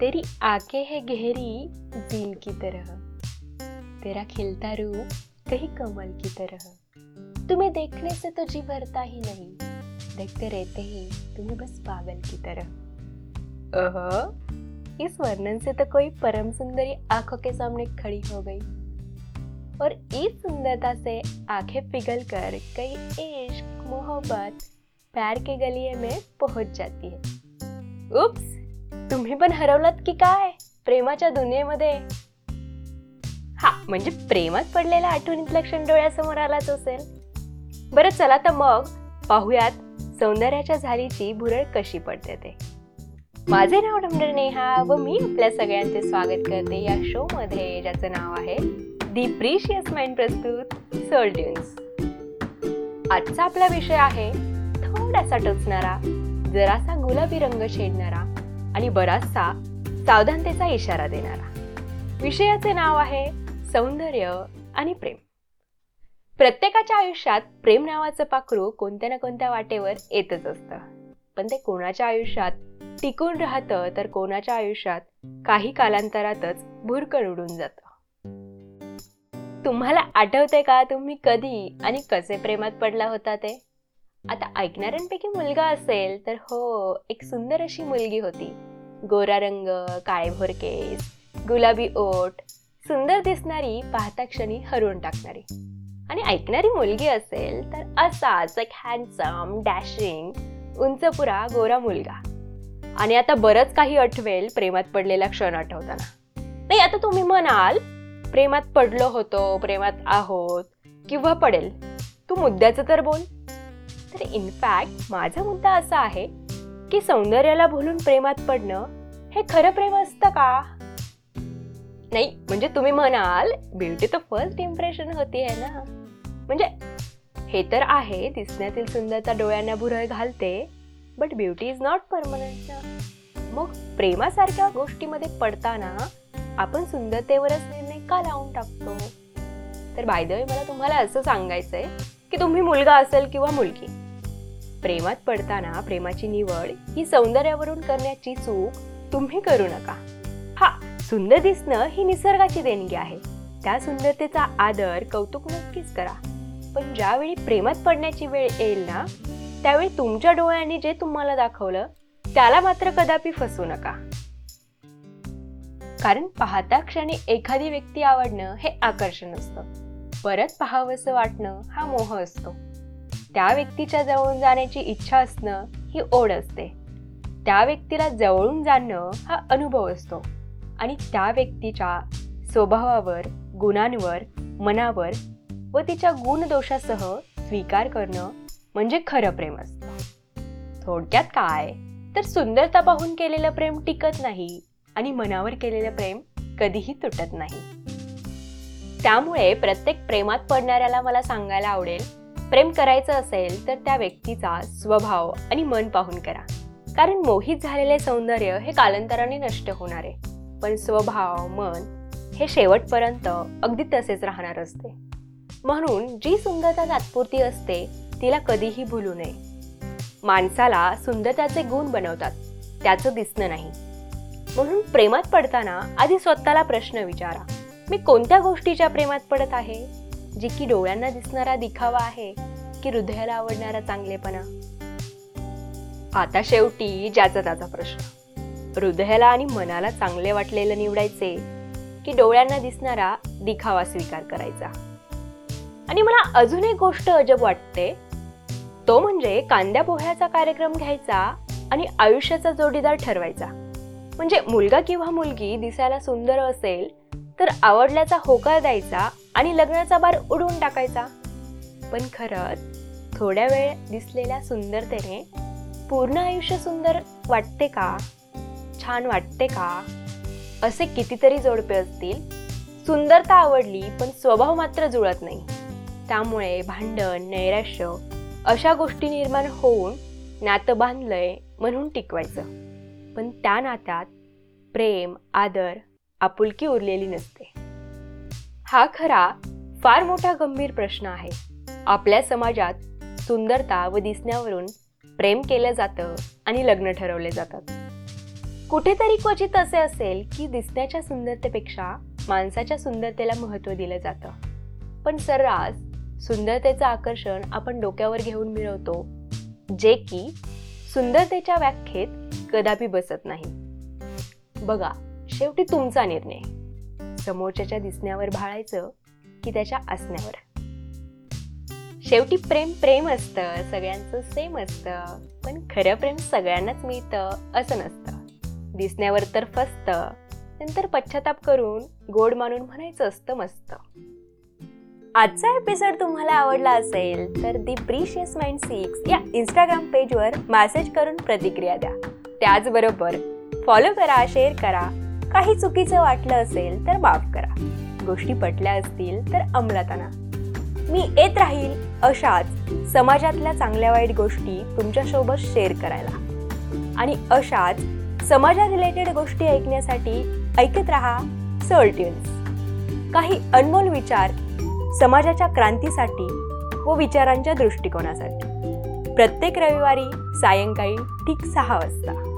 तेरी आँखें है गहरी झील की तरह। तेरा खिलता रूप कहीं कमल की तरह। तुम्हें देखने से तो जी भरता ही नहीं। देखते रहते ही तुम्हें बस पागल की तरह। ओहो। इस वर्णन से तो कोई परम सुंदरी आँखों के सामने खड़ी हो गई। और इस सुंदरता से आँखें पिघल कर कई इश्क मोहब्बत प्यार के गलिये में पहुँच जाती है। उप्स! तुम्ही पण हरवलात की काय? प्रेमाच्या दुनियेमध्ये. हा म्हणजे प्रेमात पडलेल्या आठवणीतला क्षण डोळ्यासमोर आलाच असेल. बरं चला तर मग पाहुयात सौंदर्याच्या झालीची भुरळ कशी पडते ते. माझे नाव डॉक्टर नेहा व मी आपल्या सगळ्यांचे स्वागत करते या शो मध्ये ज्याचं नाव आहे दी प्रिशियस माइंड प्रस्तुत सोल्ट्युन्स आजचा आपला विषय आहे थोडासा टोचणारा जरासा गुलाबी रंग छेडणारा आणि बराचसा सावधानतेचा इशारा देणारा. विषयाचे नाव आहे सौंदर्य आणि प्रेम. प्रत्येकाच्या आयुष्यात प्रेम नावाचं पाखरू कोणत्या ना कोणत्या वाटेवर येतच असतं. पण ते कोणाच्या आयुष्यात टिकून राहतं तर कोणाच्या आयुष्यात काही कालांतरातच भुरकड उडून जातं. तुम्हाला आठवते का तुम्ही कधी आणि कसे प्रेमात पडला होता ते? आता ऐकणाऱ्यांपैकी मुलगा असेल तर हो एक सुंदर अशी मुलगी होती. गोरा रंग काळेभोर केस गुलाबी ओठ सुंदर दिसणारी पाहता क्षणी हरवून टाकणारी. आणि ऐकणारी मुलगी असेल तर असाच एक हँडसम डॅशिंग उंचपुरा गोरा मुलगा. आणि आता बरंच काही आठवेल प्रेमात पडलेला क्षण आठवताना. नाही आता तुम्ही म्हणाल प्रेमात पडलो होतो प्रेमात आहोत किंवा पडेल. तू मुद्द्याचं तर बोल. तर इनफॅक्ट माझा मुद्दा असा आहे की सौंदर्याला भुलून प्रेमात पडणं हे खरं प्रेम असतं का? नाही म्हणजे तुम्ही म्हणाल ब्युटी तर फर्स्ट इम्प्रेशन होती आहे ना. म्हणजे हे तर आहे दिसण्यातील सुंदरता डोळ्यांना भुरळ घालते but beauty is not permanent ना. मग प्रेमासारख्या गोष्टीमध्ये पडताना आपण सुंदरतेवरच निर्णय का लावून टाकतो? तर बायदवे मला तुम्हाला असं सांगायचंय की तुम्ही मुलगा असेल किंवा मुलगी प्रेमात पडताना प्रेमाची निवड ही सौंदर्यावरून करण्याची चूक तुम्ही करू नका. हा सुंदर दिसणं ही निसर्गाची देणगी आहे. त्या सुंदरतेचा आदर कौतुक नक्कीच करा. पण ज्यावेळी प्रेमात पडण्याची वेळ येईल ना त्यावेळी तुमच्या डोळ्यांनी जे तुम्हाला दाखवलं त्याला मात्र कदापि फसू नका. कारण पाहता क्षणी एखादी व्यक्ती आवडणं हे आकर्षण असतं. परत पाहावंसं वाटणं हा मोह असतो. त्या व्यक्तीच्या जवळून जाण्याची इच्छा असणं ही ओढ असते. त्या व्यक्तीला जवळून जाणं हा अनुभव असतो. आणि त्या व्यक्तीच्या स्वभावावर गुणांवर मनावर व तिच्या गुणदोषासह स्वीकार करणं म्हणजे खरं प्रेम असतं. थोडक्यात काय? तर सुंदरता पाहून केलेलं प्रेम टिकत नाही आणि मनावर केलेलं प्रेम कधीही तुटत नाही. त्यामुळे प्रत्येक प्रेमात पडणाऱ्याला मला सांगायला आवडेल प्रेम करायचं असेल तर त्या व्यक्तीचा स्वभाव आणि मन पाहून करा. कारण मोहित झालेले सौंदर्य हे कालांतराने नष्ट होणार आहे. पण स्वभाव मन हे शेवटपर्यंत अगदी तसेच राहणार असते. म्हणून जी सुंदरता तात्पुरती असते तिला कधीही भुलू नये. माणसाला सुंदरताचे गुण बनवतात त्याचं दिसणं नाही. म्हणून प्रेमात पडताना आधी स्वतःला प्रश्न विचारा मी कोणत्या गोष्टीच्या प्रेमात पडत आहे? जी की डोळ्यांना दिसणारा दिखावा आहे की हृदयाला आवडणारा चांगलेपणा? आता शेवटी ज्याचा त्याचा प्रश्न. हृदयाला आणि मनाला चांगले वाटलेलं निवडायचे की डोळ्यांना दिसणारा दिखावा स्वीकार करायचा? आणि मला अजून एक गोष्ट अजब वाटते. तो म्हणजे कांद्या पोह्याचा कार्यक्रम घ्यायचा आणि आयुष्याचा जोडीदार ठरवायचा. म्हणजे मुलगा किंवा मुलगी दिसायला सुंदर असेल तर आवडल्याचा होकार द्यायचा आणि लग्नाचा बार उडवून टाकायचा. पण खरंच थोड्या वेळ दिसलेल्या सुंदरतेने पूर्ण आयुष्य सुंदर वाटते का? छान वाटते का? असे कितीतरी जोडपे असतील. सुंदरता आवडली पण स्वभाव मात्र जुळत नाही. त्यामुळे भांडण नैराश्य अशा गोष्टी निर्माण होऊन नातं बांधलंय म्हणून टिकवायचं. पण त्या नात्यात प्रेम आदर आपुलकी उरलेली नसते. हा खरा फार मोठा गंभीर प्रश्न आहे. आपल्या समाजात सुंदरता व दिसण्यावरून प्रेम केलं जातं आणि लग्न ठरवले जातात. कुठेतरी क्वचित असे असेल की दिसण्याच्या सुंदरतेपेक्षा माणसाच्या सुंदरतेला महत्त्व दिलं जातं. पण सर्रास सुंदरतेचं आकर्षण आपण डोक्यावर घेऊन मिळवतो जे की सुंदरतेच्या व्याख्येत कदापि बसत नाही. बघा शेवटी तुमचा निर्णय. समोरच्याच्या दिसण्यावर भाळायचं की त्याच्या असण्यावर. शेवटी प्रेम प्रेम असतं सगळ्यांचं सेम असतं पण खरं प्रेम सगळ्यांनाच मिळतं असं नसतं. दिसण्यावर तर फसतं नंतर पश्चाताप करून गोड मानून म्हणायचं असतं मस्त. आजचा एपिसोड तुम्हाला आवडला असेल तर दी प्रिशियस माइंड सिक्स या इंस्टाग्राम पेजवर मेसेज करून प्रतिक्रिया द्या. त्याचबरोबर फॉलो करा शेअर करा काही चुकीचं वाटलं असेल तर माफ करा. गोष्टी पटल्या असतील तर अंमलात आणा. मी येत राहील अशाच समाजातल्या चांगल्या वाईट गोष्टी तुमच्यासोबत शेअर करायला. आणि अशाच समाजा रिलेटेड गोष्टी ऐकण्यासाठी ऐकत राहा सोल ट्युन्स काही अनमोल विचार समाजाच्या क्रांतीसाठी व विचारांच्या दृष्टिकोनासाठी. प्रत्येक रविवारी सायंकाळी ठीक सहा वाजता.